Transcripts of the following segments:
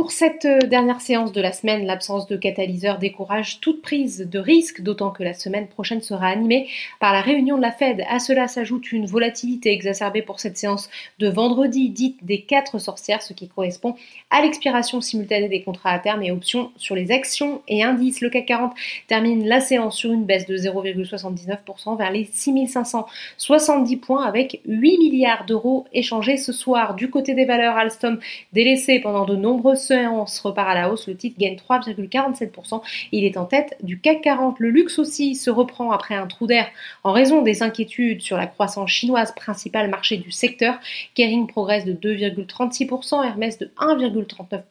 Pour cette euh, dernière séance de la semaine, l'absence de catalyseur décourage toute prise de risque, d'autant que la semaine prochaine sera animée par la réunion de la Fed. À cela s'ajoute une volatilité exacerbée pour cette séance de vendredi, dite des quatre sorcières, ce qui correspond à l'expiration simultanée des contrats à terme et options sur les actions et indices. Le CAC 40 termine la séance sur une baisse de 0,79% vers les 6570 points avec 8 milliards d'euros échangés ce soir. Du côté des valeurs, Alstom délaissé pendant de nombreuses séance repart à la hausse, le titre gagne 3,47%. Il est en tête du CAC 40. Le luxe aussi se reprend après un trou d'air en raison des inquiétudes sur la croissance chinoise, principal marché du secteur. Kering progresse de 2,36%, Hermès de 1,39%.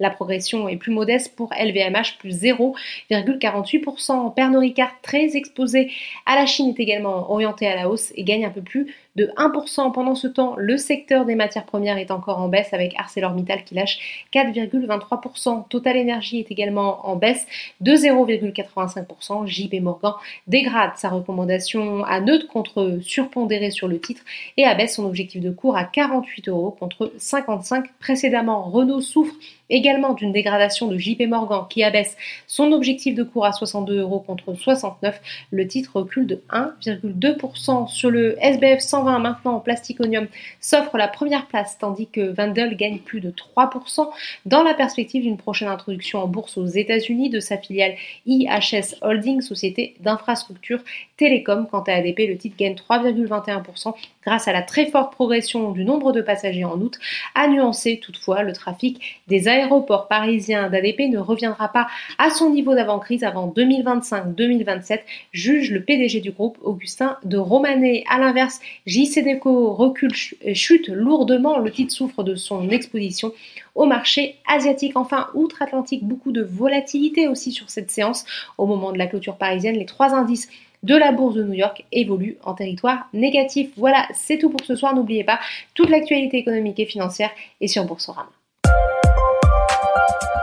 La progression est plus modeste pour LVMH, plus 0,48%. Pernod Ricard, très exposé à la Chine, est également orienté à la hausse et gagne un peu plus de 1%. Pendant ce temps, le secteur des matières premières est encore en baisse avec ArcelorMittal qui lâche 4,23%. Total Energy est également en baisse de 0,85%. JP Morgan dégrade sa recommandation à neutre contre surpondéré sur le titre et abaisse son objectif de cours à 48 euros contre 55 précédemment. Renault souffre également d'une dégradation de JP Morgan qui abaisse son objectif de cours à 62 euros contre 69. Le titre recule de 1,2% sur le SBF 120 maintenant Plasticonium s'offre la première place tandis que Wendel gagne plus de 3% dans la perspective d'une prochaine introduction en bourse aux États-Unis de sa filiale IHS Holding, société d'infrastructure télécom. Quant à ADP, le titre gagne 3,21% grâce à la très forte progression du nombre de passagers en août, a nuancé toutefois le trafic des aéroports parisiens d'ADP ne reviendra pas à son niveau d'avant-crise avant 2025-2027, juge le PDG du groupe Augustin de Romanet. A l'inverse, JCDECO recule, chute lourdement, le titre souffre de son exposition au marché asiatique. Enfin, outre-Atlantique, beaucoup de volatilité aussi sur cette séance. Au moment de la clôture parisienne, les trois indices de la bourse de New York évolue en territoire négatif. Voilà, c'est tout pour ce soir. N'oubliez pas, toute l'actualité économique et financière est sur Boursorama. Thank you.